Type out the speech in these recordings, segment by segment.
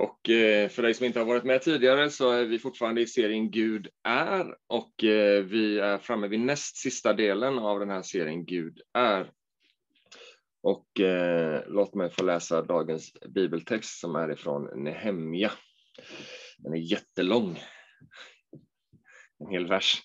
Och eh, för dig som inte har varit med tidigare så är vi fortfarande i serien Gud är och eh, vi är framme vid näst sista delen av den här serien Gud är. Och eh, låt mig få läsa dagens bibeltext som är ifrån Nehemja. Den är jättelång. En hel vers.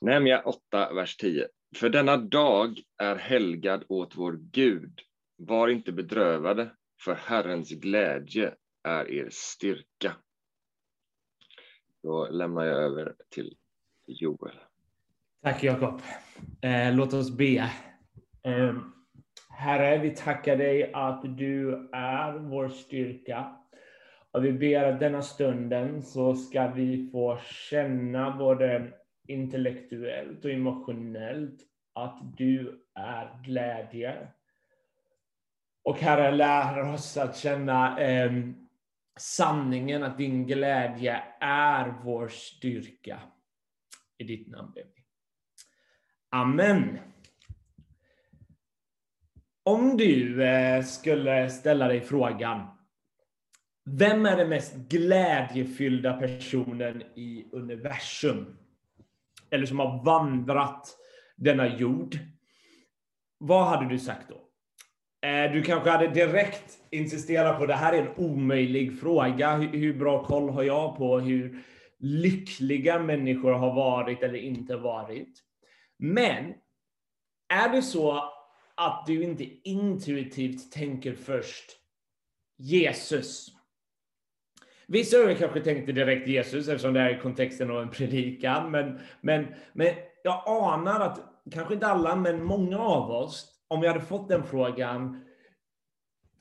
Nehemja 8, vers 10. För denna dag är helgad åt vår Gud. Var inte bedrövade, för Herrens glädje är er styrka. Då lämnar jag över till Joel. Tack Jakob. Eh, låt oss be. Eh, herre, vi tackar dig att du är vår styrka. Och vi ber att denna stunden så ska vi få känna både intellektuellt och emotionellt att du är glädje. Och Herre, lär oss att känna eh, sanningen att din glädje är vår styrka. I ditt namn ber vi. Amen. Om du eh, skulle ställa dig frågan, vem är den mest glädjefyllda personen i universum? Eller som har vandrat denna jord. Vad hade du sagt då? Eh, du kanske hade direkt insisterat på det här är en omöjlig fråga. Hur bra koll har jag på hur lyckliga människor har varit eller inte varit? Men är det så att du inte intuitivt tänker först Jesus? Vissa av er kanske tänkte direkt Jesus eftersom det är i kontexten av en predikan, men, men, men jag anar att, kanske inte alla, men många av oss, om jag hade fått den frågan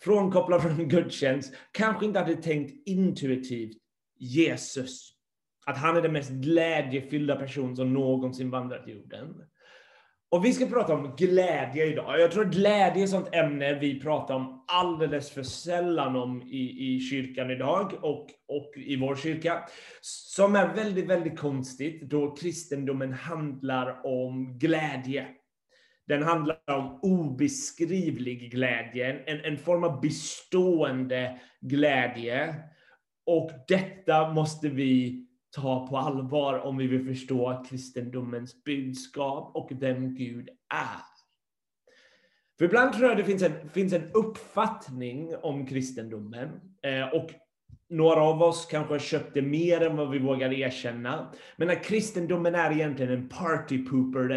frånkopplad från en gudstjänst, kanske inte hade tänkt intuitivt Jesus. Att han är den mest glädjefyllda person som någonsin vandrat jorden. Och vi ska prata om glädje idag. Jag tror att glädje är ett sånt ämne vi pratar om alldeles för sällan om i, i kyrkan idag och, och i vår kyrka. Som är väldigt, väldigt konstigt då kristendomen handlar om glädje. Den handlar om obeskrivlig glädje, en, en form av bestående glädje. Och detta måste vi ta på allvar om vi vill förstå kristendomens budskap och vem Gud är. För ibland tror jag det finns en, finns en uppfattning om kristendomen. Eh, och några av oss kanske har köpt det mer än vad vi vågar erkänna. Men att kristendomen är egentligen en party pooper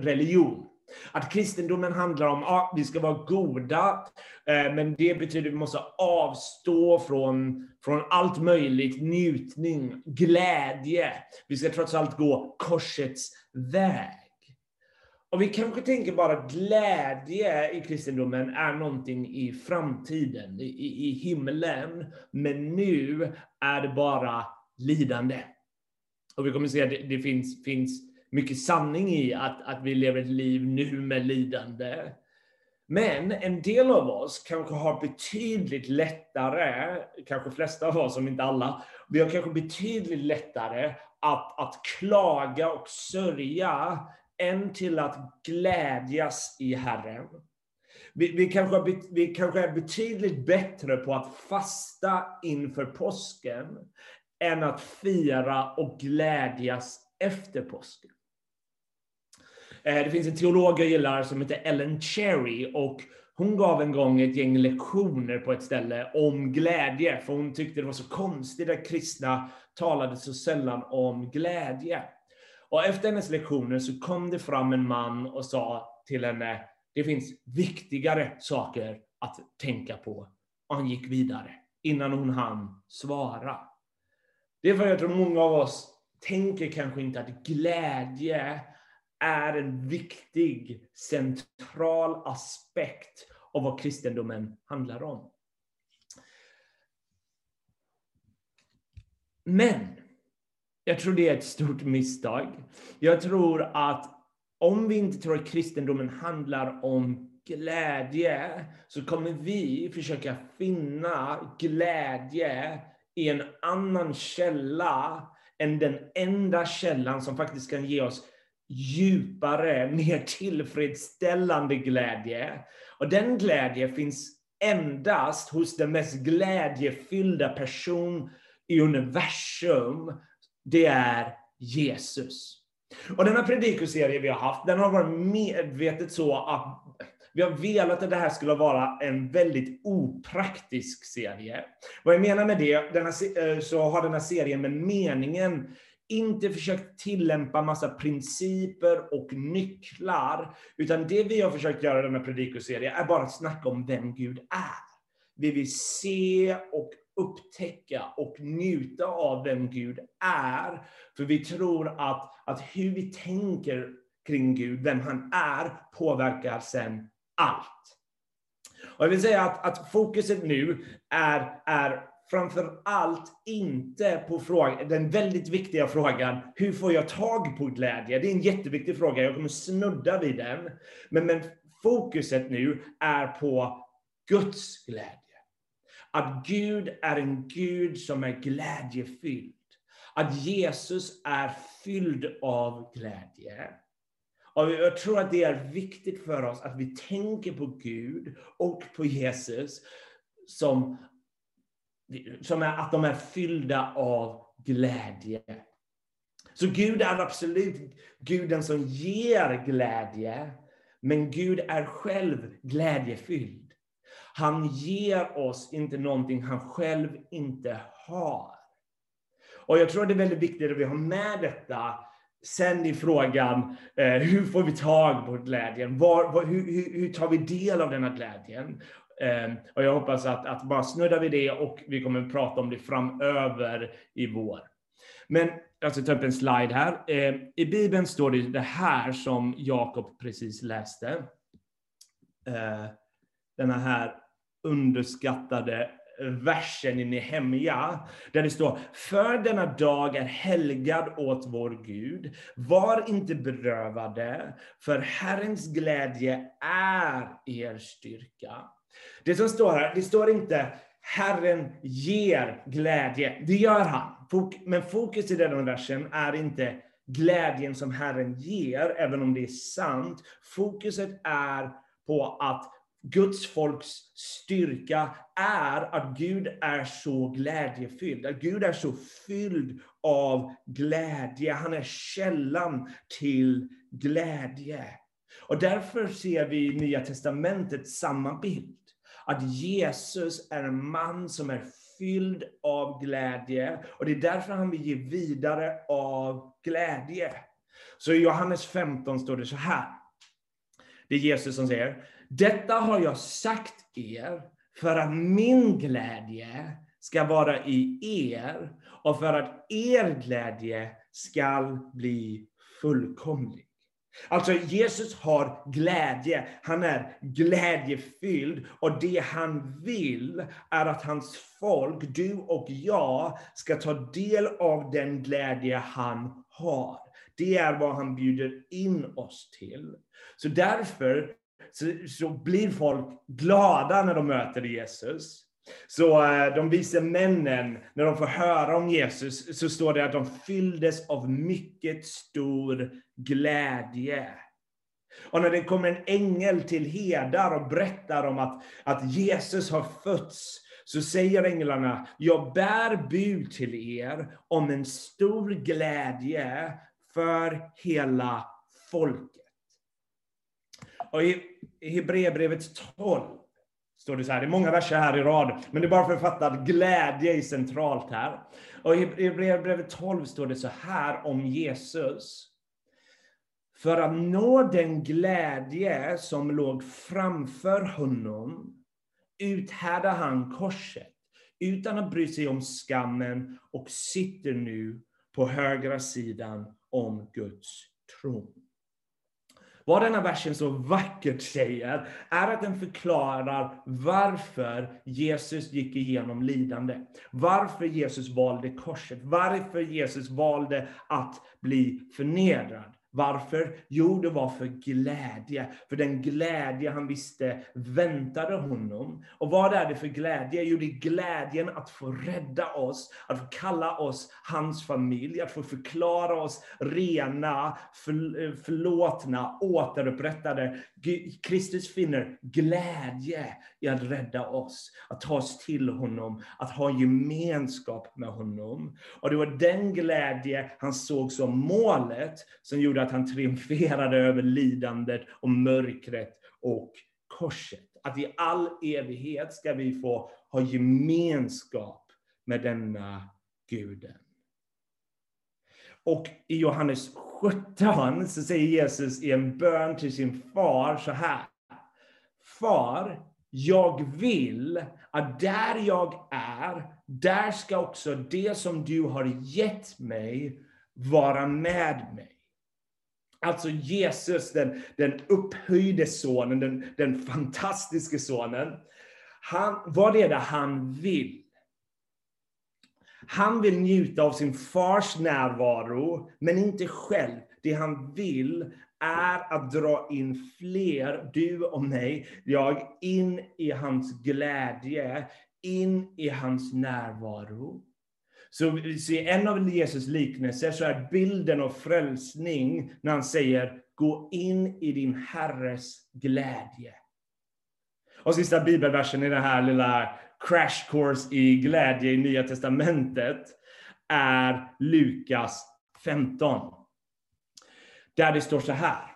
religion. Att kristendomen handlar om att ah, vi ska vara goda, eh, men det betyder att vi måste avstå från, från allt möjligt, njutning, glädje. Vi ska trots allt gå korsets väg. Och vi kanske tänker bara att glädje i kristendomen är någonting i framtiden, i, i himlen. Men nu är det bara lidande. Och vi kommer se att det, det finns, finns mycket sanning i att, att vi lever ett liv nu med lidande. Men en del av oss kanske har betydligt lättare, kanske flesta av oss, om inte alla, vi har kanske betydligt lättare att, att klaga och sörja än till att glädjas i Herren. Vi, vi, kanske, vi kanske är betydligt bättre på att fasta inför påsken än att fira och glädjas efter påsken. Eh, det finns en teolog jag gillar som heter Ellen Cherry och hon gav en gång ett gäng lektioner på ett ställe om glädje, för hon tyckte det var så konstigt att kristna talade så sällan om glädje. Och efter hennes lektioner så kom det fram en man och sa till henne, det finns viktigare saker att tänka på. Och han gick vidare innan hon hann svara. Det är för att jag tror många av oss tänker kanske inte att glädje är en viktig, central aspekt av vad kristendomen handlar om. Men jag tror det är ett stort misstag. Jag tror att om vi inte tror att kristendomen handlar om glädje, så kommer vi försöka finna glädje i en annan källa än den enda källan som faktiskt kan ge oss djupare, mer tillfredsställande glädje. Och den glädje finns endast hos den mest glädjefyllda person i universum, det är Jesus. Och denna predikoserie vi har haft, den har varit medvetet så att vi har velat att det här skulle vara en väldigt opraktisk serie. Vad jag menar med det, denna, eh, så har den här serien med meningen inte försökt tillämpa massa principer och nycklar, utan det vi har försökt göra i denna predikoserie är bara att snacka om vem Gud är. Vi vill se och upptäcka och njuta av vem Gud är. För vi tror att, att hur vi tänker kring Gud, vem han är, påverkar sen allt. Och jag vill säga att, att fokuset nu är, är framför allt inte på frågan, den väldigt viktiga frågan, hur får jag tag på glädje? Det är en jätteviktig fråga, jag kommer snudda vid den. Men, men fokuset nu är på Guds glädje. Att Gud är en Gud som är glädjefylld. Att Jesus är fylld av glädje. Och jag tror att det är viktigt för oss att vi tänker på Gud och på Jesus som, som är att de är fyllda av glädje. Så Gud är absolut Guden som ger glädje, men Gud är själv glädjefylld. Han ger oss inte någonting han själv inte har. Och jag tror det är väldigt viktigt att vi har med detta Sen i frågan, eh, hur får vi tag på glädjen? Var, var, hur, hur, tar vi del av denna glädjen? Eh, och jag hoppas att, att bara snudda vid det och vi kommer att prata om det framöver i vår. Men jag ska ta upp en slide här. Eh, I Bibeln står det det här som Jakob precis läste. Eh, den här underskattade versen i Nehemja, där det står För denna dag är helgad åt vår Gud. Var inte berövade, för Herrens glädje är er styrka. Det som står här, det står inte Herren ger glädje. Det gör han. Men fokus i den versen är inte glädjen som Herren ger, även om det är sant. Fokuset är på att Guds folks styrka är att Gud är så glädjefylld. Att Gud är så fylld av glädje. Han är källan till glädje. Och därför ser vi i Nya Testamentet samma bild. Att Jesus är en man som är fylld av glädje. Och det är därför han vill ge vidare av glädje. Så i Johannes 15 står det så här. Det är Jesus som säger, detta har jag sagt er för att min glädje ska vara i er och för att er glädje skall bli fullkomlig. Alltså Jesus har glädje, han är glädjefylld och det han vill är att hans folk, du och jag, ska ta del av den glädje han har. Det är vad han bjuder in oss till. Så därför så, så blir folk glada när de möter Jesus. Så eh, de vise männen, när de får höra om Jesus, så står det att de fylldes av mycket stor glädje. Och när det kommer en ängel till Hedar och berättar om att, att Jesus har fötts, så säger änglarna, jag bär bud till er om en stor glädje för hela folket. Och i Hebreerbrevet 12 står det så här, det är många verser här i rad, men det är bara för att fatta att glädje är centralt här. Och i Hebreerbrevet 12 står det så här om Jesus. För att nå den glädje som låg framför honom uthärdar han korset utan att bry sig om skammen och sitter nu på högra sidan om Guds tron. Vad denna versen så vackert säger är att den förklarar varför Jesus gick igenom lidande. Varför Jesus valde korset. Varför Jesus valde att bli förnedrad. Varför? Jo, det var för glädje. För den glädje han visste väntade honom. Och vad är det för glädje? Jo, det är glädjen att få rädda oss, att få kalla oss hans familj, att få förklara oss rena, för, eh, förlåtna, återupprättade. Kristus finner glädje i att rädda oss, att ta oss till honom, att ha gemenskap med honom. Och det var den glädje han såg som målet som gjorde att han triumferade över lidandet och mörkret och korset. Att i all evighet ska vi få ha gemenskap med denna guden. Och i Johannes 17 så säger Jesus i en bön till sin far så här. Far, jag vill att där jag är, där ska också det som du har gett mig vara med mig. Alltså Jesus, den, den upphöjde sonen, den, den fantastiske sonen. Han, vad är det han vill? Han vill njuta av sin fars närvaro, men inte själv. Det han vill är att dra in fler, du och mig, jag, in i hans glädje, in i hans närvaro. Så, i en av Jesus liknelser så är bilden av frälsning när han säger gå in i din Herres glädje. Och sista bibelversen i den här lilla crash course i glädje i Nya Testamentet är Lukas 15. Där det står så här.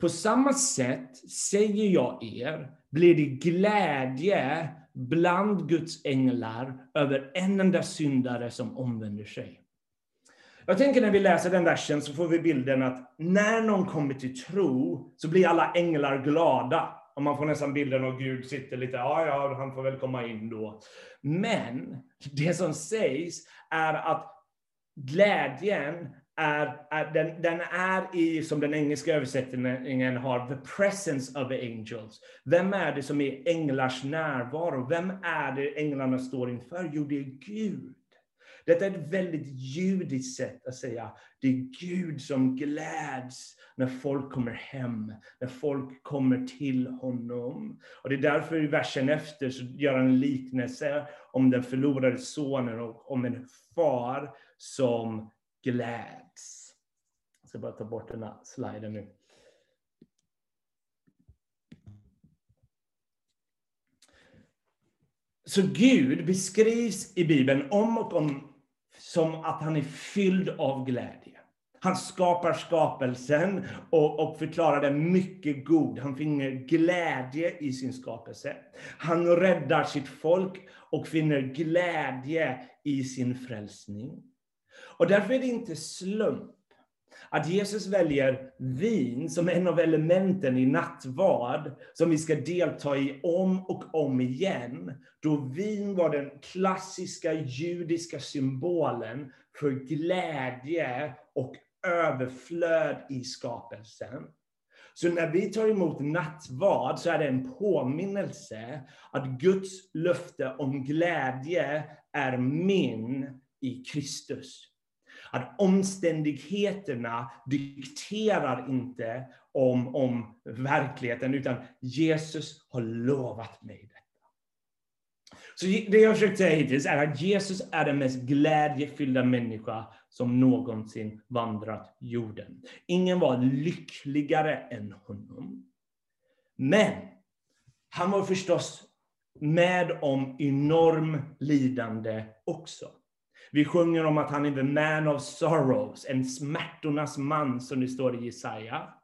På samma sätt säger jag er, blir det glädje bland Guds änglar över en enda syndare som omvänder sig. Jag tänker när vi läser den versen så får vi bilden att när någon kommer till tro så blir alla änglar glada. Och man får nästan bilden av Gud sitter lite, ja, ja, han får väl komma in då. Men det som sägs är att glädjen är, är den, den, är i, som den engelska översättningen har, the presence of the angels. Vem är det som är änglars närvaro? Vem är det änglarna står inför? Jo, det är Gud. Detta är ett väldigt judiskt sätt att säga, det är Gud som gläds när folk kommer hem, när folk kommer till honom. Och det är därför i versen efter så gör han en liknelse om den förlorade sonen och om en far som gläds. Jag ska bara ta bort den här sliden nu. Så Gud beskrivs i Bibeln om och om som att han är fylld av glädje. Han skapar skapelsen och, och förklarar den mycket god. Han finner glädje i sin skapelse. Han räddar sitt folk och finner glädje i sin frälsning. Och därför är det inte slump att Jesus väljer vin som en av elementen i nattvard, som vi ska delta i om och om igen, då vin var den klassiska judiska symbolen för glädje och överflöd i skapelsen. Så när vi tar emot nattvard så är det en påminnelse att Guds löfte om glädje är min i Kristus. Att omständigheterna dikterar inte om, om verkligheten, utan Jesus har lovat mig detta. Så det jag försökt säga hittills är att Jesus är den mest glädjefyllda människa som någonsin vandrat jorden. Ingen var lyckligare än honom. Men han var förstås med om enorm lidande också. Vi sjunger om att han är the man of sorrows, en smärtornas man, som det står i Jesaja.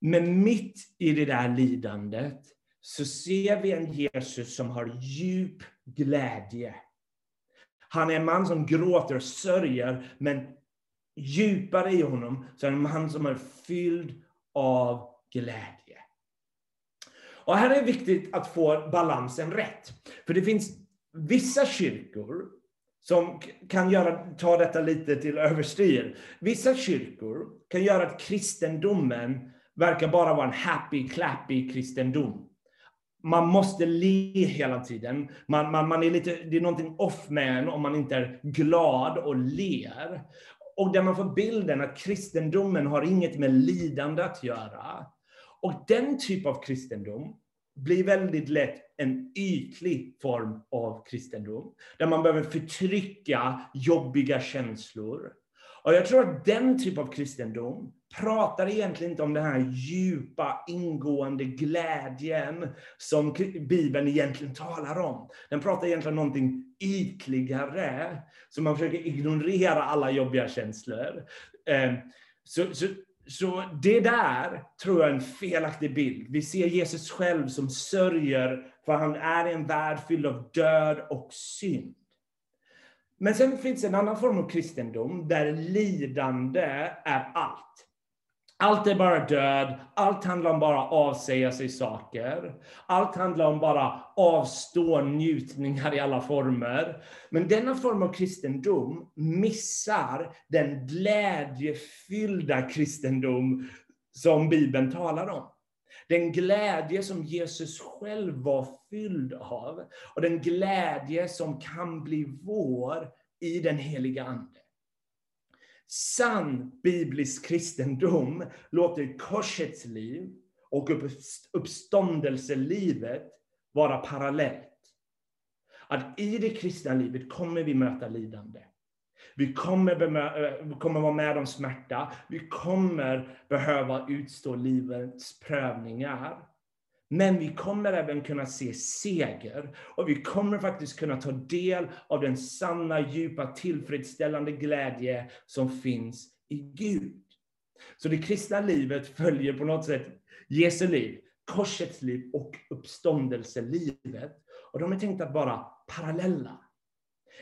Men mitt i det där lidandet så ser vi en Jesus som har djup glädje. Han är en man som gråter och sörjer, men djupare i honom så är han en man som är fylld av glädje. Och här är det viktigt att få balansen rätt. För det finns vissa kyrkor som kan göra, ta detta lite till överstyr. Vissa kyrkor kan göra att kristendomen verkar bara vara en happy, clappy kristendom. Man måste le hela tiden. Man, man, man är lite, det är någonting off med en om man inte är glad och ler. och där man får bilden att kristendomen har inget med lidande att göra. Och den typ av kristendom blir väldigt lätt en ytlig form av kristendom, där man behöver förtrycka jobbiga känslor. Och jag tror att den typ av kristendom pratar egentligen inte om den här djupa, ingående glädjen som Bibeln egentligen talar om. Den pratar egentligen om någonting ytligare, så man försöker ignorera alla jobbiga känslor. Ehm, så, så, så det där tror jag är en felaktig bild. Vi ser Jesus själv som sörjer, för han är i en värld fylld av död och synd. Men sen finns en annan form av kristendom där lidande är allt. Allt är bara död, allt handlar om bara avsäga sig saker. Allt handlar om bara avstå njutningar i alla former. Men denna form av kristendom missar den glädjefyllda kristendom som Bibeln talar om. Den glädje som Jesus själv var fylld av och den glädje som kan bli vår i den heliga Ande. Sann biblisk kristendom låter korsets liv och uppståndelselivet vara parallellt. Att i det kristna livet kommer vi möta lidande. Vi kommer, vi eh, kommer vara med om smärta. Vi kommer behöva utstå livets prövningar. Men vi kommer även kunna se seger och vi kommer faktiskt kunna ta del av den sanna, djupa, tillfredsställande glädje som finns i Gud. Så det kristna livet följer på något sätt Jesu liv, korsets liv och uppståndelselivet. Och de är tänkta att vara parallella.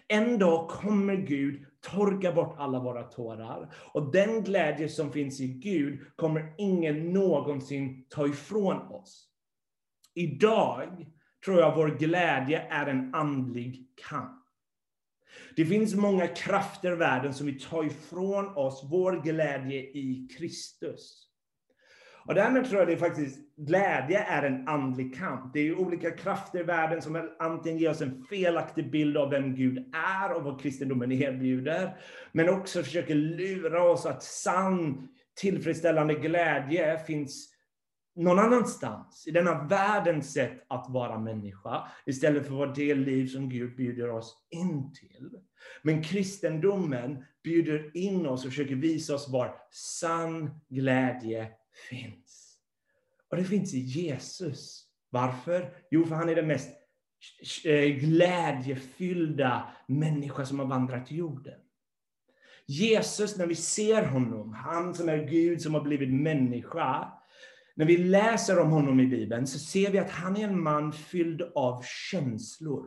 En dag kommer Gud torka bort alla våra tårar. Och den glädje som finns i Gud kommer ingen någonsin ta ifrån oss. Idag tror jag vår glädje är en andlig kamp. Det finns många krafter i världen som vill ta ifrån oss vår glädje i Kristus. Och därmed tror jag det faktiskt, glädje är en andlig kamp. Det är olika krafter i världen som antingen ger oss en felaktig bild av vem Gud är och vad kristendomen erbjuder, men också försöker lura oss att sann tillfredsställande glädje finns någon annanstans, i denna världens sätt att vara människa, istället för det liv som Gud bjuder oss in till. Men kristendomen bjuder in oss och försöker visa oss var sann glädje finns. Och det finns i Jesus. Varför? Jo, för han är den mest eh, glädjefyllda människa som har vandrat jorden. Jesus, när vi ser honom, han som är Gud som har blivit människa, när vi läser om honom i Bibeln så ser vi att han är en man fylld av känslor.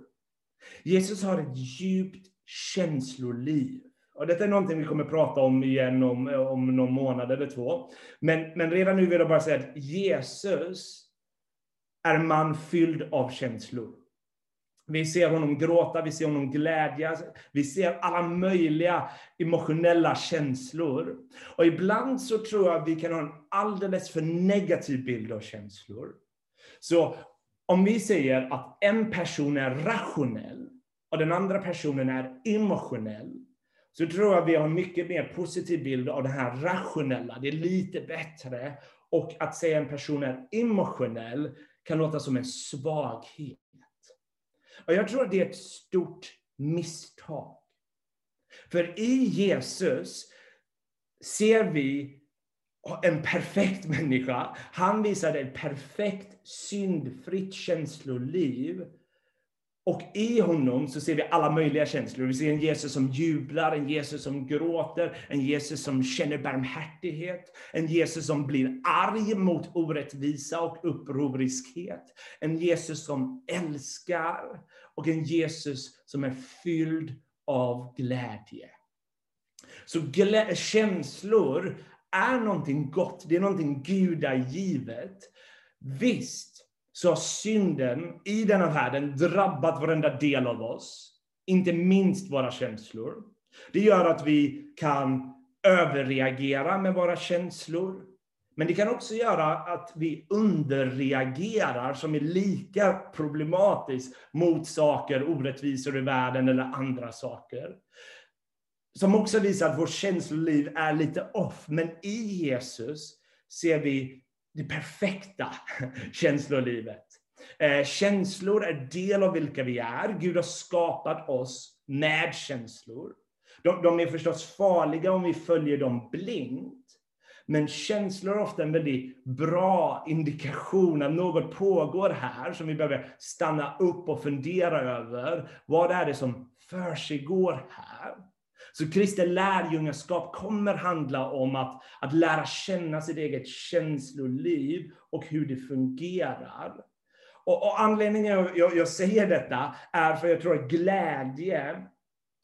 Jesus har ett djupt känsloliv. Och detta är någonting vi kommer prata om igen om, om någon månad eller två. Men, men redan nu vill jag bara säga att Jesus är en man fylld av känslor. Vi ser honom gråta, vi ser honom glädjas, vi ser alla möjliga emotionella känslor. Och ibland så tror jag att vi kan ha en alldeles för negativ bild av känslor. Så om vi säger att en person är rationell och den andra personen är emotionell, så tror jag vi har en mycket mer positiv bild av det här rationella. Det är lite bättre. Och att säga en person är emotionell kan låta som en svaghet. Och jag tror att det är ett stort misstag. För i Jesus ser vi en perfekt människa. Han visade ett perfekt syndfritt känsloliv och i honom så ser vi alla möjliga känslor. Vi ser en Jesus som jublar, en Jesus som gråter, en Jesus som känner barmhärtighet, en Jesus som blir arg mot orättvisa och upproriskhet, en Jesus som älskar och en Jesus som är fylld av glädje. Så glä känslor är någonting gott, det är någonting gudagivet. Visst, så har synden i denna världen drabbat varenda del av oss, inte minst våra känslor. Det gör att vi kan överreagera med våra känslor. Men det kan också göra att vi underreagerar, som är lika problematiskt, mot saker, orättvisor i världen eller andra saker. som också visar att vårt känsloliv är lite off. Men i Jesus ser vi det perfekta känslolivet. Eh, känslor är del av vilka vi är. Gud har skapat oss med känslor. De, de är förstås farliga om vi följer dem blint. Men känslor är ofta en väldigt bra indikation att något pågår här som vi behöver stanna upp och fundera över. Vad är det som försiggår här? Så Kristi lärjungaskap kommer handla om att, att lära känna sitt eget känsloliv och hur det fungerar. Och, och anledningen jag, jag, jag säger detta är för jag tror att glädje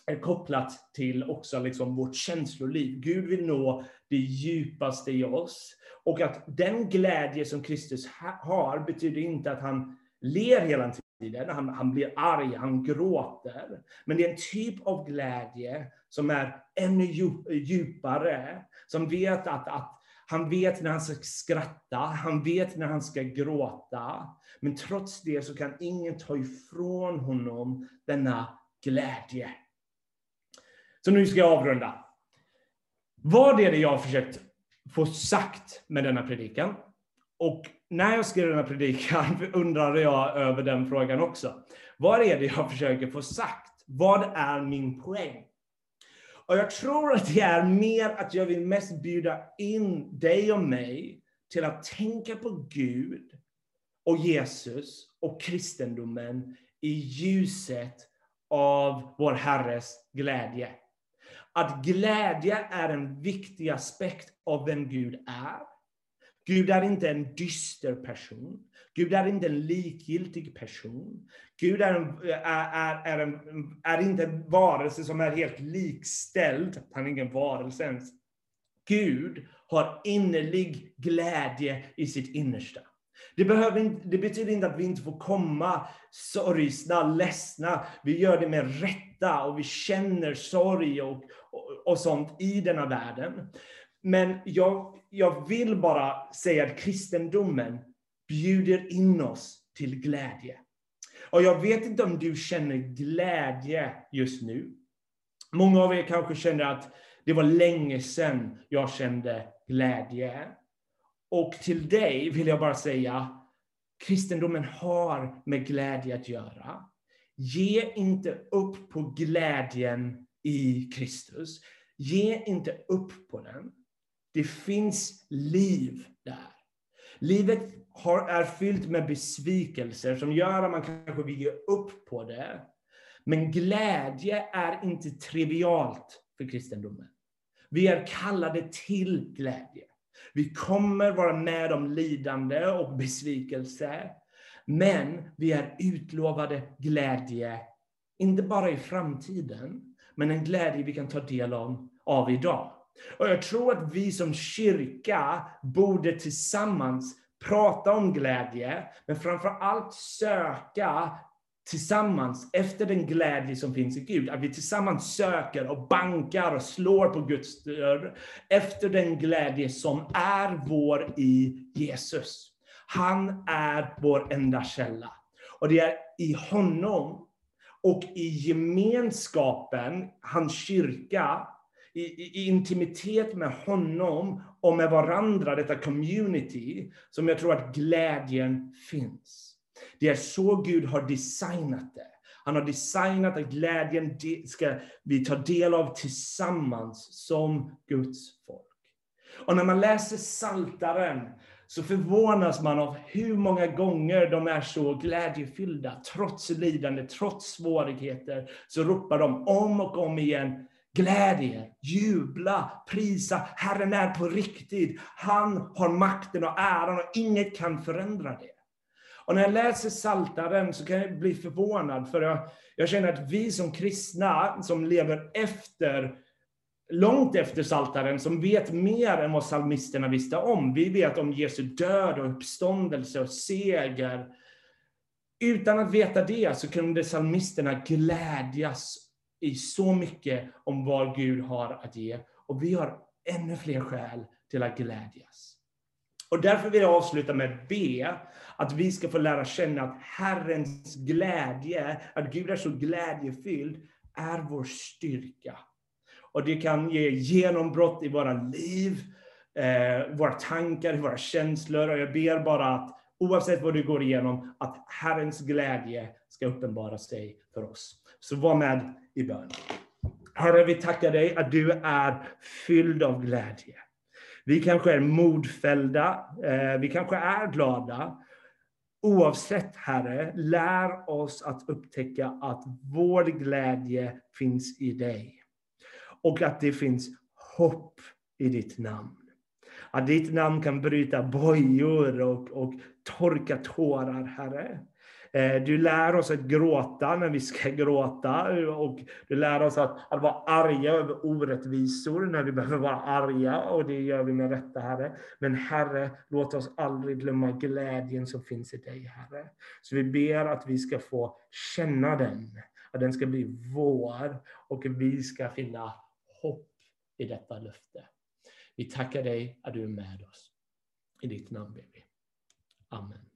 är kopplat till också liksom vårt känsloliv. Gud vill nå det djupaste i oss. Och att den glädje som Kristus har betyder inte att han ler hela tiden. Han, han blir arg, han gråter. Men det är en typ av glädje som är ännu djupare. Som vet att, att han vet när han ska skratta, han vet när han ska gråta. Men trots det så kan ingen ta ifrån honom denna glädje. Så nu ska jag avrunda. Vad är det jag har försökt få sagt med denna predikan? Och när jag skrev denna predikan undrade jag över den frågan också. Vad är det jag försöker få sagt? Vad är min poäng? Och jag tror att det är mer att jag vill mest bjuda in dig och mig till att tänka på Gud och Jesus och kristendomen i ljuset av vår Herres glädje. Att glädje är en viktig aspekt av vem Gud är. Gud är inte en dyster person. Gud är inte en likgiltig person. Gud är, en, är, är, en, är inte en varelse som är helt likställd. Han är ingen varelse ens. Gud har innerlig glädje i sitt innersta. Det, behöver inte, det betyder inte att vi inte får komma sorgsna, ledsna. Vi gör det med rätta och vi känner sorg och, och, och sånt i denna världen. Men jag, jag vill bara säga att kristendomen bjuder in oss till glädje. Och jag vet inte om du känner glädje just nu. Många av er kanske känner att det var länge sedan jag kände glädje. Och till dig vill jag bara säga, kristendomen har med glädje att göra. Ge inte upp på glädjen i Kristus. Ge inte upp på den. Det finns liv där. Livet har, är fyllt med besvikelser som gör att man kanske vill ge upp på det. Men glädje är inte trivialt för kristendomen. Vi är kallade till glädje. Vi kommer vara med om lidande och besvikelse. Men vi är utlovade glädje, inte bara i framtiden, men en glädje vi kan ta del av, av idag. Och jag tror att vi som kyrka borde tillsammans prata om glädje, men framför allt söka tillsammans efter den glädje som finns i Gud. Att vi tillsammans söker och bankar och slår på Guds dörr efter den glädje som är vår i Jesus. Han är vår enda källa. Och det är i honom och i gemenskapen, hans kyrka, i, i, intimitet med honom och med varandra, detta community, som jag tror att glädjen finns. Det är så Gud har designat det. Han har designat att glädjen ska vi ta del av tillsammans som Guds folk. Och när man läser Saltaren så förvånas man av hur många gånger de är så glädjefyllda. Trots lidande, trots svårigheter, så ropar de om och om igen Glädje, jubla, prisa. Herren är på riktigt. Han har makten och äran och inget kan förändra det. Och när jag läser Saltaren så kan jag bli förvånad, för jag, jag känner att vi som kristna, som lever efter långt efter Saltaren, som vet mer än vad psalmisterna visste om. Vi vet om Jesu död och uppståndelse och seger. Utan att veta det så kunde psalmisterna glädjas i så mycket om vad Gud har att ge. Och vi har ännu fler skäl till att glädjas. Och därför vill jag avsluta med att be att vi ska få lära känna att Herrens glädje, att Gud är så glädjefylld, är vår styrka. Och det kan ge genombrott i våra liv, eh, våra tankar, våra känslor. Och jag ber bara att oavsett vad du går igenom, att Herrens glädje ska uppenbara sig för oss. Så var med i bön. Herre, vi tackar dig att du är fylld av glädje. Vi kanske är modfällda, eh, vi kanske är glada. Oavsett, Herre, lär oss att upptäcka att vår glädje finns i dig. Och att det finns hopp i ditt namn. Att ditt namn kan bryta bojor och, och torka tårar, Herre. Eh, du lär oss att gråta när vi ska gråta. Och du lär oss att, att vara arga över orättvisor när vi behöver vara arga. Och det gör vi med rätta, Herre. Men Herre, låt oss aldrig glömma glädjen som finns i dig, Herre. Så vi ber att vi ska få känna den. Att den ska bli vår. Och vi ska finna hopp i detta löfte. Vi tackar dig att du är med oss. I ditt namn ber vi. Amen.